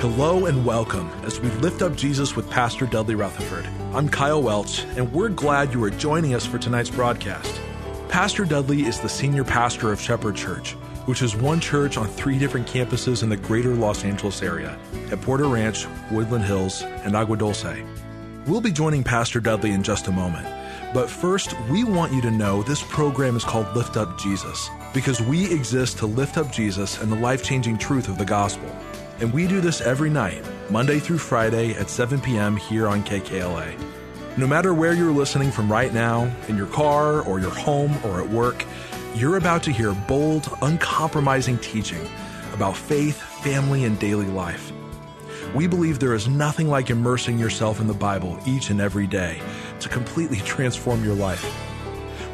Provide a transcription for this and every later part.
Hello and welcome as we lift up Jesus with Pastor Dudley Rutherford. I'm Kyle Welch, and we're glad you are joining us for tonight's broadcast. Pastor Dudley is the senior pastor of Shepherd Church, which is one church on three different campuses in the greater Los Angeles area at Porter Ranch, Woodland Hills, and Agua Dulce. We'll be joining Pastor Dudley in just a moment. But first, we want you to know this program is called Lift Up Jesus because we exist to lift up Jesus and the life changing truth of the gospel. And we do this every night, Monday through Friday at 7 p.m. here on KKLA. No matter where you're listening from right now, in your car or your home or at work, you're about to hear bold, uncompromising teaching about faith, family, and daily life. We believe there is nothing like immersing yourself in the Bible each and every day to completely transform your life.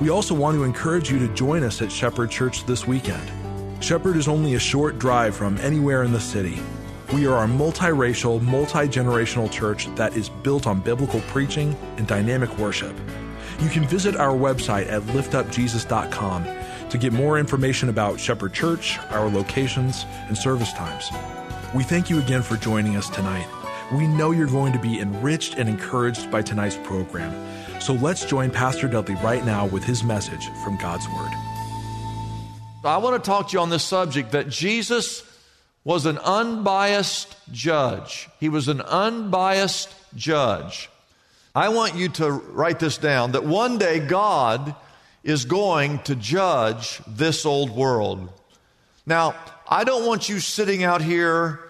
We also want to encourage you to join us at Shepherd Church this weekend. Shepherd is only a short drive from anywhere in the city. We are a multiracial, multi generational church that is built on biblical preaching and dynamic worship. You can visit our website at liftupjesus.com to get more information about Shepherd Church, our locations, and service times. We thank you again for joining us tonight. We know you're going to be enriched and encouraged by tonight's program. So let's join Pastor Dudley right now with his message from God's Word. I want to talk to you on this subject that Jesus was an unbiased judge. He was an unbiased judge. I want you to write this down that one day God is going to judge this old world. Now, I don't want you sitting out here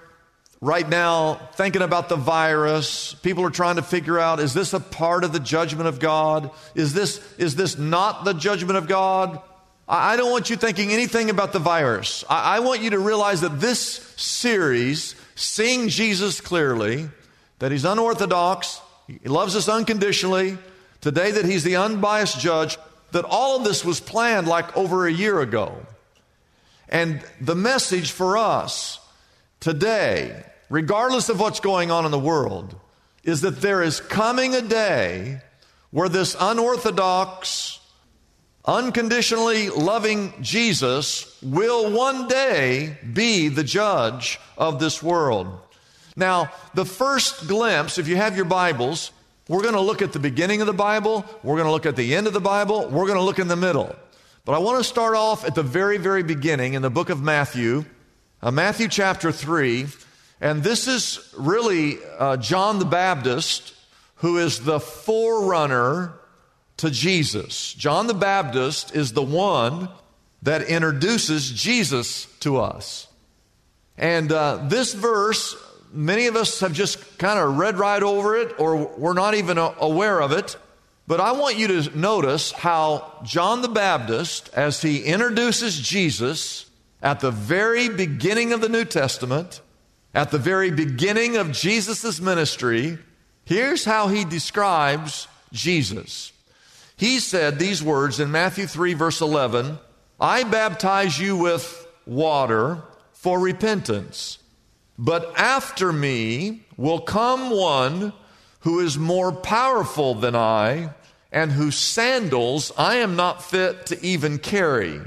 right now thinking about the virus. People are trying to figure out is this a part of the judgment of God? Is this, is this not the judgment of God? I don't want you thinking anything about the virus. I want you to realize that this series, Seeing Jesus Clearly, that He's unorthodox, He loves us unconditionally, today that He's the unbiased judge, that all of this was planned like over a year ago. And the message for us today, regardless of what's going on in the world, is that there is coming a day where this unorthodox, unconditionally loving Jesus will one day be the judge of this world. Now, the first glimpse, if you have your Bibles, we're going to look at the beginning of the Bible, we're going to look at the end of the Bible, we're going to look in the middle. But I want to start off at the very, very beginning in the book of Matthew, uh, Matthew chapter 3. And this is really uh, John the Baptist, who is the forerunner to Jesus. John the Baptist is the one that introduces Jesus to us. And uh, this verse, many of us have just kind of read right over it, or we're not even aware of it. But I want you to notice how John the Baptist, as he introduces Jesus at the very beginning of the New Testament, at the very beginning of Jesus' ministry, here's how he describes Jesus. He said these words in Matthew 3, verse 11 I baptize you with water for repentance, but after me will come one who is more powerful than I, and whose sandals I am not fit to even carry.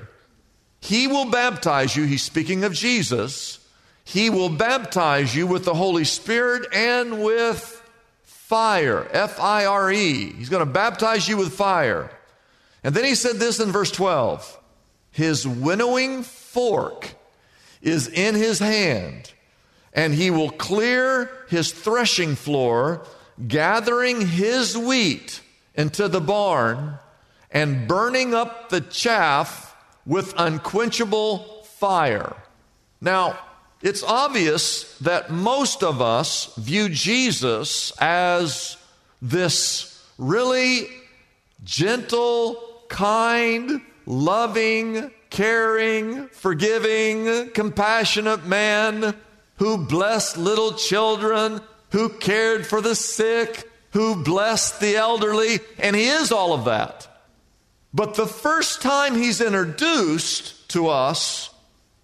He will baptize you, he's speaking of Jesus. He will baptize you with the Holy Spirit and with fire. F I R E. He's going to baptize you with fire. And then he said this in verse 12 His winnowing fork is in his hand, and he will clear his threshing floor gathering his wheat into the barn and burning up the chaff with unquenchable fire. Now, it's obvious that most of us view Jesus as this really gentle, kind, loving, caring, forgiving, compassionate man who blessed little children, who cared for the sick, who blessed the elderly, and he is all of that. But the first time he's introduced to us,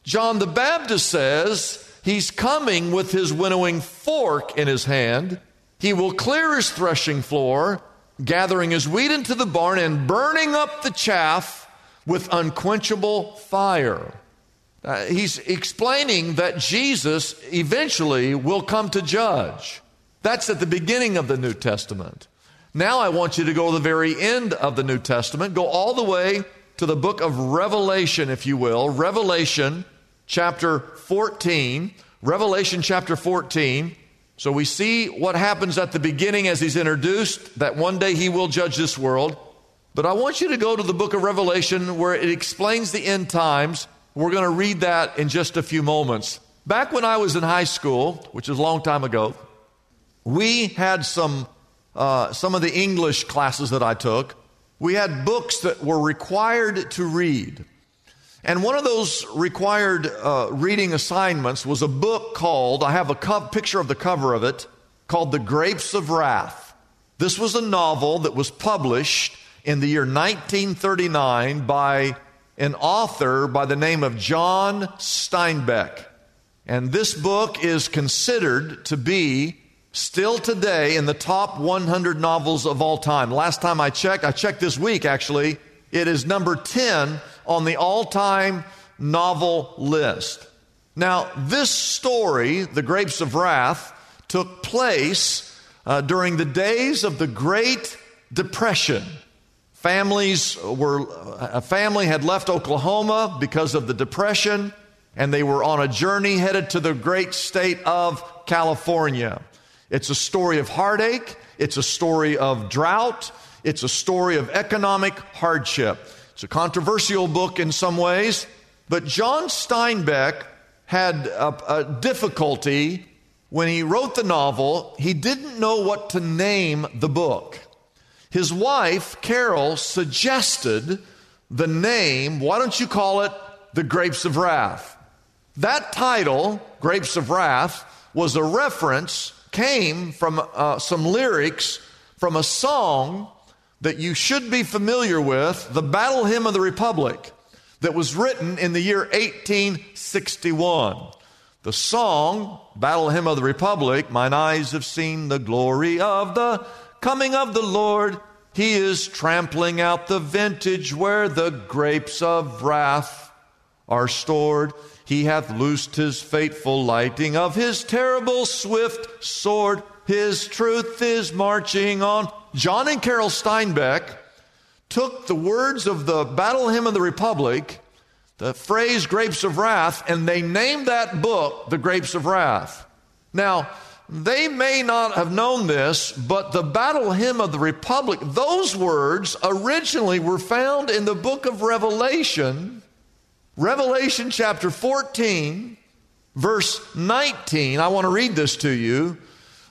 John the Baptist says he's coming with his winnowing fork in his hand. He will clear his threshing floor, gathering his wheat into the barn and burning up the chaff with unquenchable fire. Uh, he's explaining that Jesus eventually will come to judge. That's at the beginning of the New Testament. Now I want you to go to the very end of the New Testament, go all the way to the book of Revelation, if you will. Revelation chapter 14. Revelation chapter 14. So we see what happens at the beginning as he's introduced, that one day he will judge this world. But I want you to go to the book of Revelation where it explains the end times. We're going to read that in just a few moments. Back when I was in high school, which is a long time ago, we had some, uh, some of the English classes that I took. We had books that were required to read. And one of those required uh, reading assignments was a book called, I have a co- picture of the cover of it, called The Grapes of Wrath. This was a novel that was published in the year 1939 by an author by the name of John Steinbeck. And this book is considered to be still today in the top 100 novels of all time. Last time I checked, I checked this week actually, it is number 10 on the all time novel list. Now, this story, The Grapes of Wrath, took place uh, during the days of the Great Depression. Families were, a family had left Oklahoma because of the Depression, and they were on a journey headed to the great state of California. It's a story of heartache, it's a story of drought, it's a story of economic hardship. It's a controversial book in some ways, but John Steinbeck had a, a difficulty when he wrote the novel. He didn't know what to name the book. His wife, Carol, suggested the name, why don't you call it The Grapes of Wrath? That title, Grapes of Wrath, was a reference, came from uh, some lyrics from a song that you should be familiar with the Battle Hymn of the Republic that was written in the year 1861. The song, Battle Hymn of the Republic, Mine eyes have seen the glory of the coming of the Lord. He is trampling out the vintage where the grapes of wrath are stored. He hath loosed his fateful lighting of his terrible swift sword. His truth is marching on. John and Carol Steinbeck took the words of the Battle Hymn of the Republic, the phrase Grapes of Wrath, and they named that book The Grapes of Wrath. Now, they may not have known this, but the Battle Hymn of the Republic, those words originally were found in the book of Revelation, Revelation chapter 14, verse 19. I want to read this to you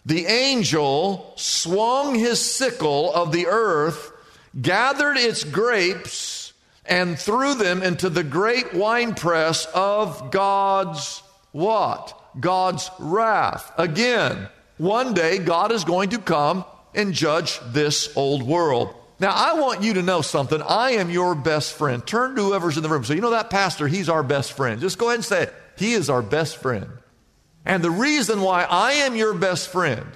the angel swung his sickle of the earth, gathered its grapes, and threw them into the great winepress of God's what? God's wrath. Again, one day God is going to come and judge this old world. Now, I want you to know something. I am your best friend. Turn to whoever's in the room. So, you know that pastor, he's our best friend. Just go ahead and say it. He is our best friend. And the reason why I am your best friend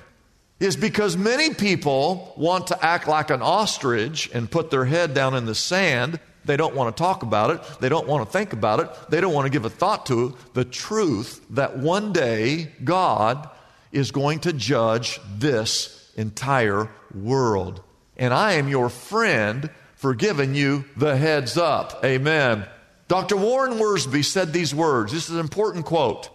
is because many people want to act like an ostrich and put their head down in the sand. They don't want to talk about it. They don't want to think about it. They don't want to give a thought to the truth that one day God is going to judge this entire world. And I am your friend for giving you the heads up. Amen. Dr. Warren Wiersbe said these words. This is an important quote.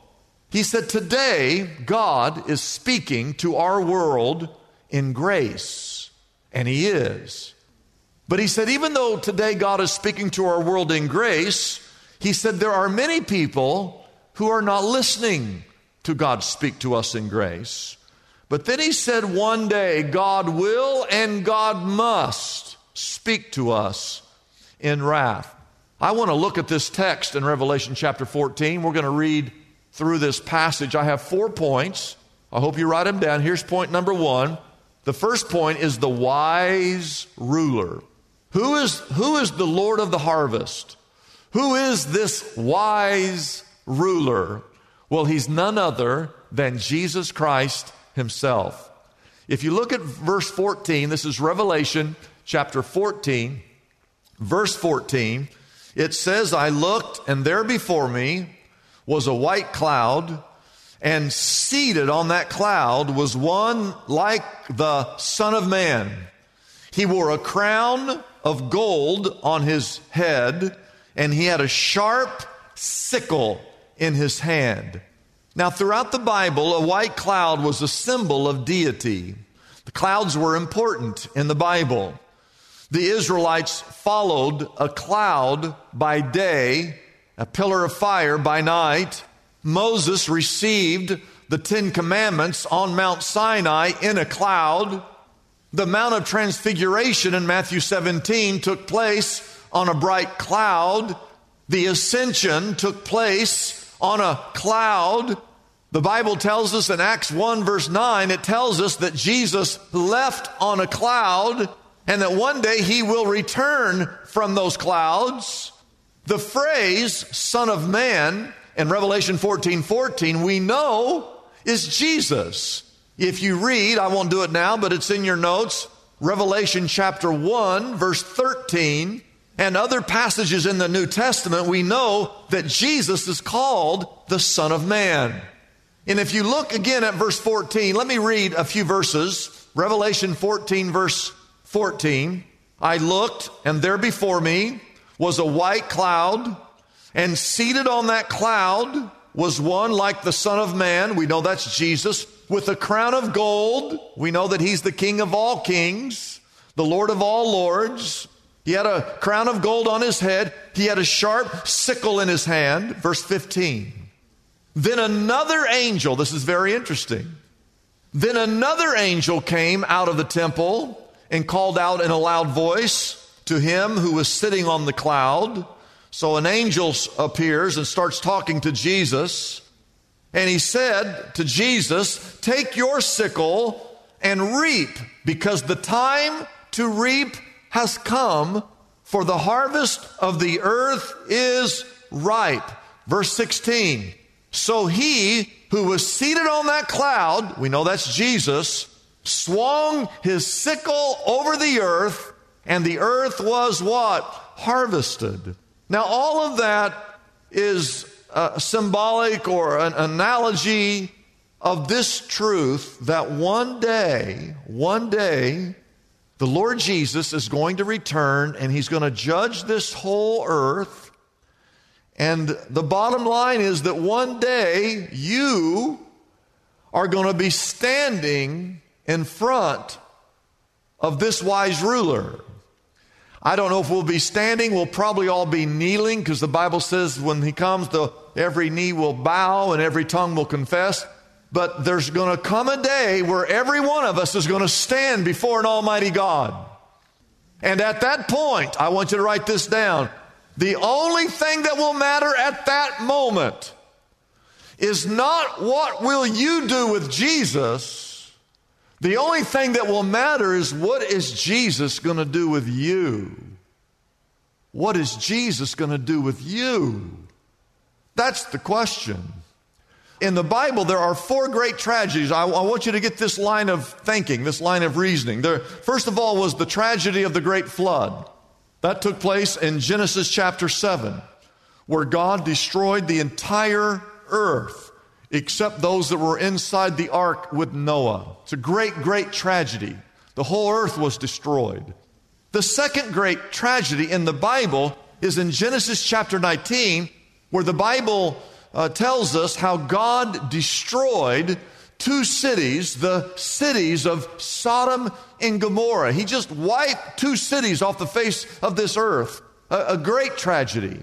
He said, Today, God is speaking to our world in grace, and He is. But he said, even though today God is speaking to our world in grace, he said there are many people who are not listening to God speak to us in grace. But then he said, one day God will and God must speak to us in wrath. I want to look at this text in Revelation chapter 14. We're going to read through this passage. I have four points. I hope you write them down. Here's point number one. The first point is the wise ruler. Who is, who is the Lord of the harvest? Who is this wise ruler? Well, he's none other than Jesus Christ himself. If you look at verse 14, this is Revelation chapter 14, verse 14. It says, I looked, and there before me was a white cloud, and seated on that cloud was one like the Son of Man. He wore a crown of gold on his head, and he had a sharp sickle in his hand. Now, throughout the Bible, a white cloud was a symbol of deity. The clouds were important in the Bible. The Israelites followed a cloud by day, a pillar of fire by night. Moses received the Ten Commandments on Mount Sinai in a cloud. The Mount of Transfiguration in Matthew 17 took place on a bright cloud. The ascension took place on a cloud. The Bible tells us in Acts 1, verse 9, it tells us that Jesus left on a cloud and that one day he will return from those clouds. The phrase Son of Man in Revelation 14 14, we know is Jesus. If you read, I won't do it now, but it's in your notes, Revelation chapter 1, verse 13, and other passages in the New Testament, we know that Jesus is called the Son of Man. And if you look again at verse 14, let me read a few verses. Revelation 14, verse 14. I looked, and there before me was a white cloud, and seated on that cloud was one like the Son of Man. We know that's Jesus, with a crown of gold. We know that he's the King of all kings, the Lord of all lords. He had a crown of gold on his head. He had a sharp sickle in his hand. Verse 15. Then another angel, this is very interesting. Then another angel came out of the temple and called out in a loud voice to him who was sitting on the cloud. So an angel appears and starts talking to Jesus. And he said to Jesus, Take your sickle and reap, because the time to reap has come, for the harvest of the earth is ripe. Verse 16. So he who was seated on that cloud, we know that's Jesus, swung his sickle over the earth, and the earth was what? Harvested. Now, all of that is uh, symbolic or an analogy of this truth that one day, one day, the Lord Jesus is going to return and he's going to judge this whole earth. And the bottom line is that one day you are going to be standing in front of this wise ruler. I don't know if we'll be standing. We'll probably all be kneeling because the Bible says when he comes, the, every knee will bow and every tongue will confess. But there's going to come a day where every one of us is going to stand before an Almighty God. And at that point, I want you to write this down. The only thing that will matter at that moment is not what will you do with Jesus. The only thing that will matter is what is Jesus going to do with you? What is Jesus going to do with you? That's the question in the Bible, there are four great tragedies. I, I, want you to get this line of thinking, this line of reasoning. There, first of all, was the tragedy of the great flood. That took place in Genesis chapter 7, where God destroyed the entire earth except those that were inside the ark with Noah. It's a great, great tragedy. The whole earth was destroyed. The second great tragedy in the Bible is in Genesis chapter 19, where the Bible uh, tells us how God destroyed two cities, the cities of Sodom and Gomorrah. He just wiped two cities off the face of this earth. A, a great tragedy.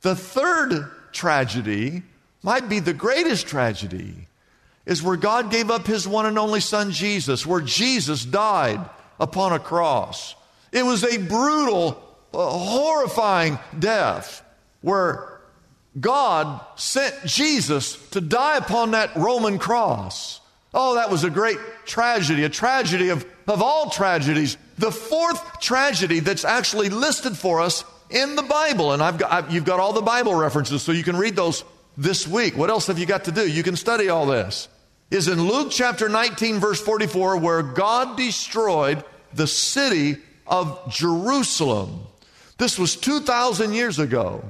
The third tragedy might be the greatest tragedy is where God gave up his one and only son Jesus, where Jesus died upon a cross. It was a brutal, uh, horrifying death where God sent Jesus to die upon that Roman cross. Oh, that was a great tragedy, a tragedy of, of all tragedies. The fourth tragedy that's actually listed for us in the Bible. And I've got, I've, you've got all the Bible references, so you can read those this week. What else have you got to do? You can study all this. Is in Luke chapter 19, verse 44, where God destroyed the city of Jerusalem. This was 2,000 years ago.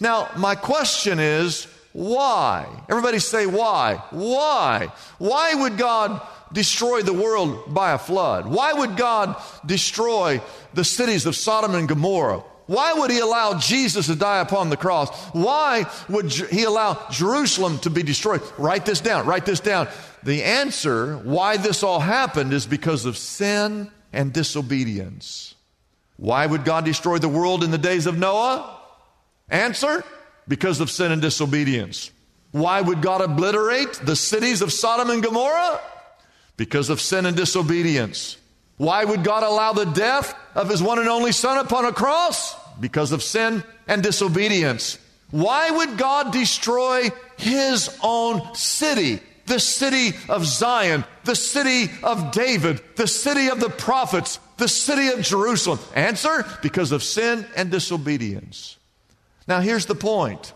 Now, my question is, why? Everybody say why. Why? Why would God destroy the world by a flood? Why would God destroy the cities of Sodom and Gomorrah? Why would he allow Jesus to die upon the cross? Why would he allow Jerusalem to be destroyed? Write this down. Write this down. The answer why this all happened is because of sin and disobedience. Why would God destroy the world in the days of Noah? Answer because of sin and disobedience. Why would God obliterate the cities of Sodom and Gomorrah? Because of sin and disobedience. Why would God allow the death of his one and only son upon a cross? Because of sin and disobedience. Why would God destroy his own city? The city of Zion, the city of David, the city of the prophets, the city of Jerusalem. Answer because of sin and disobedience. Now here's the point,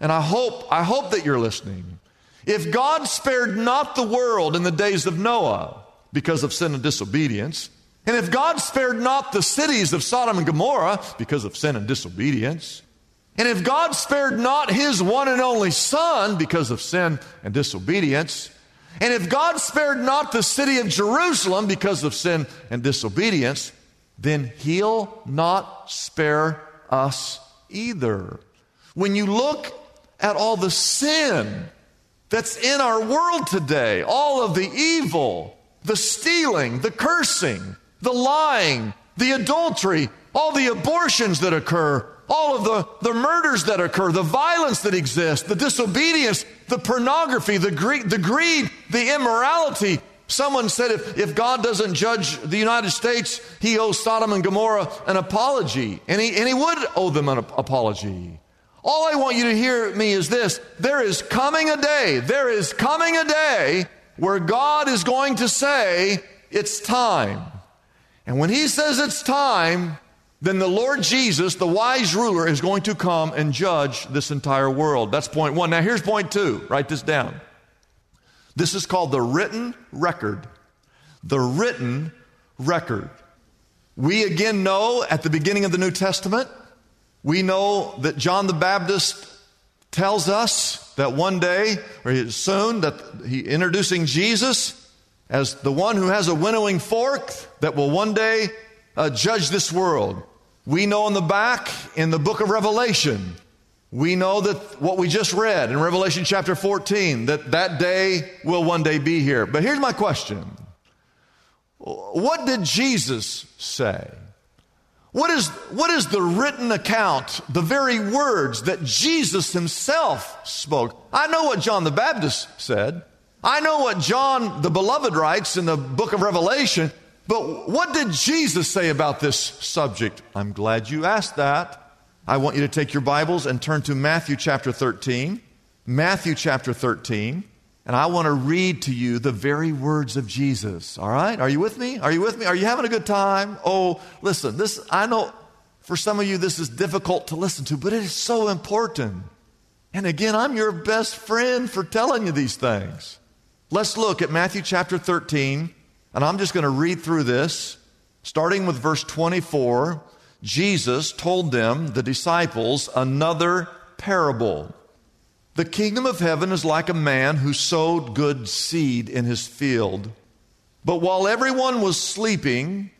and I hope I hope that you're listening. If God spared not the world in the days of Noah because of sin and disobedience, and if God spared not the cities of Sodom and Gomorrah because of sin and disobedience, and if God spared not his one and only son because of sin and disobedience, and if God spared not the city of Jerusalem because of sin and disobedience, then he'll not spare us either. When you look at all the sin that's in our world today, all of the evil, the stealing, the cursing, the lying, the adultery, all the abortions that occur, all of the, the murders that occur, the violence that exists, the disobedience, the pornography, the greed, the, greed, the immorality. Someone said if, if God doesn't judge the United States, he owes Sodom and Gomorrah an apology. And he, and he would owe them an apology. All I want you to hear me is this there is coming a day, there is coming a day where God is going to say, It's time. And when he says it's time, then the Lord Jesus, the wise ruler, is going to come and judge this entire world. That's point one. Now, here's point two. Write this down. This is called the written record. The written record. We again know at the beginning of the New Testament, we know that John the Baptist tells us that one day, or soon, that he introducing Jesus as the one who has a winnowing fork that will one day uh, judge this world. We know in the back in the book of Revelation, we know that what we just read in Revelation chapter 14, that that day will one day be here. But here's my question What did Jesus say? What is, what is the written account, the very words that Jesus himself spoke? I know what John the Baptist said. I know what John the Beloved writes in the book of Revelation. But what did Jesus say about this subject? I'm glad you asked that. I want you to take your Bibles and turn to Matthew chapter 13. Matthew chapter 13. And I want to read to you the very words of Jesus. All right? Are you with me? Are you with me? Are you having a good time? Oh, listen, this, I know for some of you this is difficult to listen to, but it is so important. And again, I'm your best friend for telling you these things. Let's look at Matthew chapter 13 and I'm just going to read through this. Starting with verse 24, Jesus told them, the disciples, another parable. The kingdom of heaven is like a man who sowed good seed in his field. But while everyone was sleeping,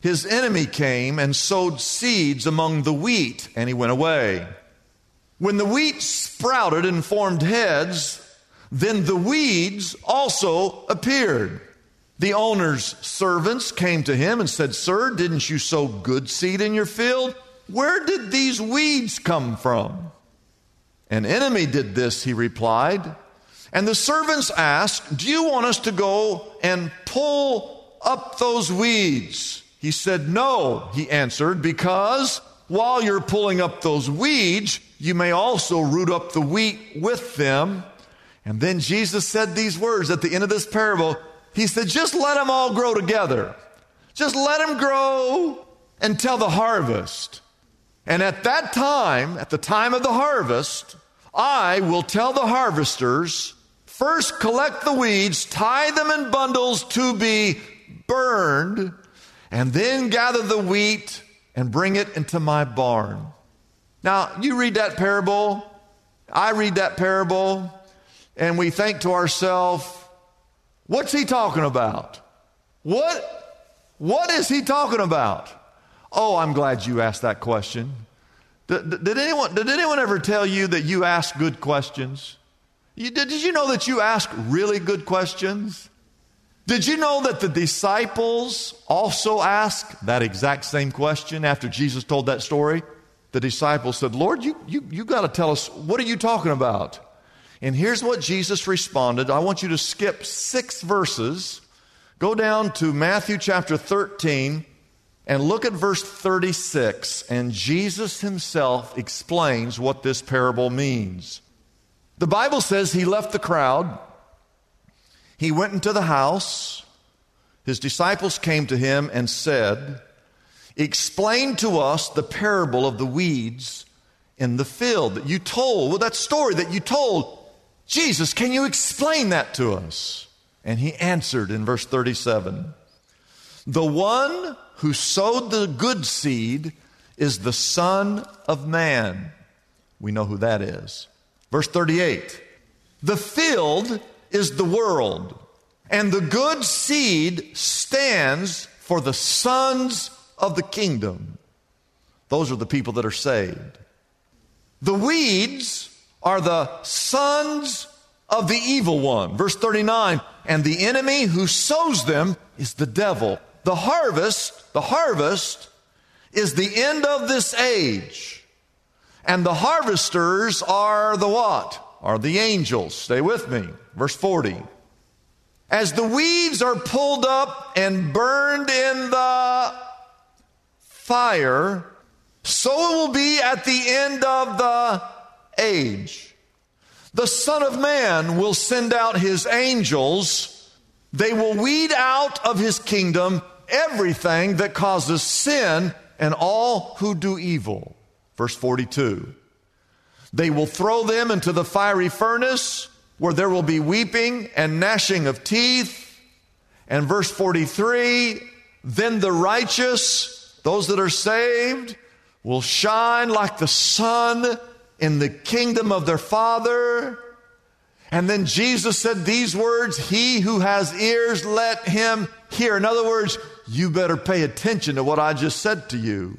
his enemy came and sowed seeds among the wheat, and he went away. When the wheat sprouted and formed heads, then the weeds also appeared. The owner's servants came to him and said, Sir, didn't you sow good seed in your field? Where did these weeds come from? An enemy did this, he replied. And the servants asked, Do you want us to go and pull up those weeds? He said, No, he answered, because while you're pulling up those weeds, you may also root up the wheat with them. And then Jesus said these words at the end of this parable. He said, Just let them all grow together. Just let them grow until the harvest. And at that time, at the time of the harvest, I will tell the harvesters first collect the weeds, tie them in bundles to be burned, and then gather the wheat and bring it into my barn. Now, you read that parable, I read that parable, and we think to ourselves, what's he talking about? What, what is he talking about? Oh, I'm glad you asked that question. Did, did, anyone, did anyone ever tell you that you ask good questions? You, did, did you know that you ask really good questions? Did you know that the disciples also asked that exact same question after Jesus told that story? The disciples said, Lord, you, you, you got to tell us, what are you talking about? And here's what Jesus responded. I want you to skip six verses, go down to Matthew chapter 13, and look at verse 36. And Jesus himself explains what this parable means. The Bible says he left the crowd he went into the house. His disciples came to him and said, Explain to us the parable of the weeds in the field that you told. Well, that story that you told. Jesus, can you explain that to us? And he answered in verse 37 The one who sowed the good seed is the Son of Man. We know who that is. Verse 38 The field is the world, and the good seed stands for the sons of the kingdom. Those are the people that are saved. The weeds are the sons of the evil one. Verse 39 and the enemy who sows them is the devil. The harvest, the harvest is the end of this age. And the harvesters are the what? Are the angels. Stay with me. Verse 40. As the weeds are pulled up and burned in the fire, so it will be at the end of the age. The Son of Man will send out his angels. They will weed out of his kingdom everything that causes sin and all who do evil. Verse 42. They will throw them into the fiery furnace where there will be weeping and gnashing of teeth. And verse 43 then the righteous, those that are saved, will shine like the sun in the kingdom of their Father. And then Jesus said these words He who has ears, let him hear. In other words, you better pay attention to what I just said to you.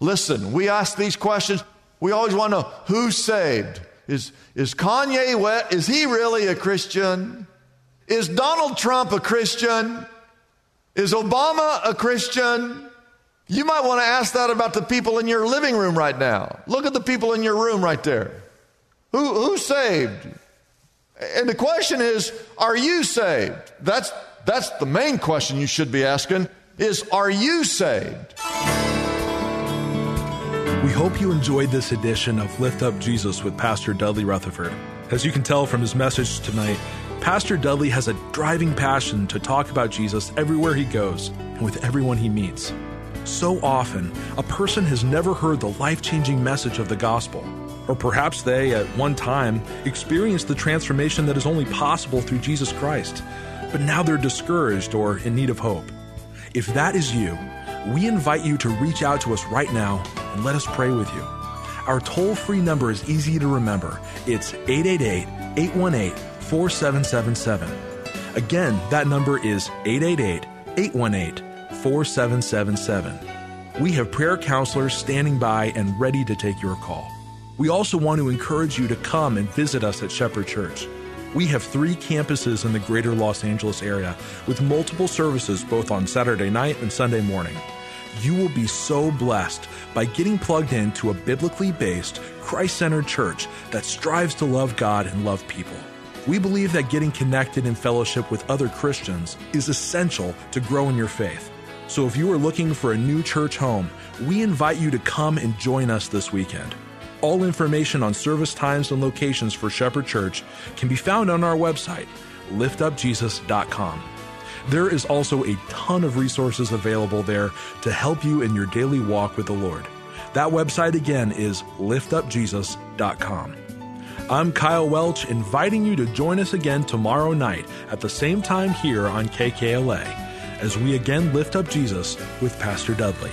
Listen, we ask these questions. We always want to know who's saved. Is, is Kanye West, is he really a Christian? Is Donald Trump a Christian? Is Obama a Christian? You might want to ask that about the people in your living room right now. Look at the people in your room right there. Who, who's saved? And the question is, are you saved? That's, that's the main question you should be asking is, are you saved? We hope you enjoyed this edition of Lift Up Jesus with Pastor Dudley Rutherford. As you can tell from his message tonight, Pastor Dudley has a driving passion to talk about Jesus everywhere he goes and with everyone he meets. So often, a person has never heard the life changing message of the gospel. Or perhaps they, at one time, experienced the transformation that is only possible through Jesus Christ, but now they're discouraged or in need of hope. If that is you, we invite you to reach out to us right now and let us pray with you. Our toll free number is easy to remember. It's 888 818 4777. Again, that number is 888 818 4777. We have prayer counselors standing by and ready to take your call. We also want to encourage you to come and visit us at Shepherd Church. We have three campuses in the greater Los Angeles area with multiple services both on Saturday night and Sunday morning. You will be so blessed by getting plugged into a biblically based, Christ centered church that strives to love God and love people. We believe that getting connected in fellowship with other Christians is essential to grow in your faith. So if you are looking for a new church home, we invite you to come and join us this weekend. All information on service times and locations for Shepherd Church can be found on our website, liftupjesus.com. There is also a ton of resources available there to help you in your daily walk with the Lord. That website again is liftupjesus.com. I'm Kyle Welch, inviting you to join us again tomorrow night at the same time here on KKLA as we again lift up Jesus with Pastor Dudley.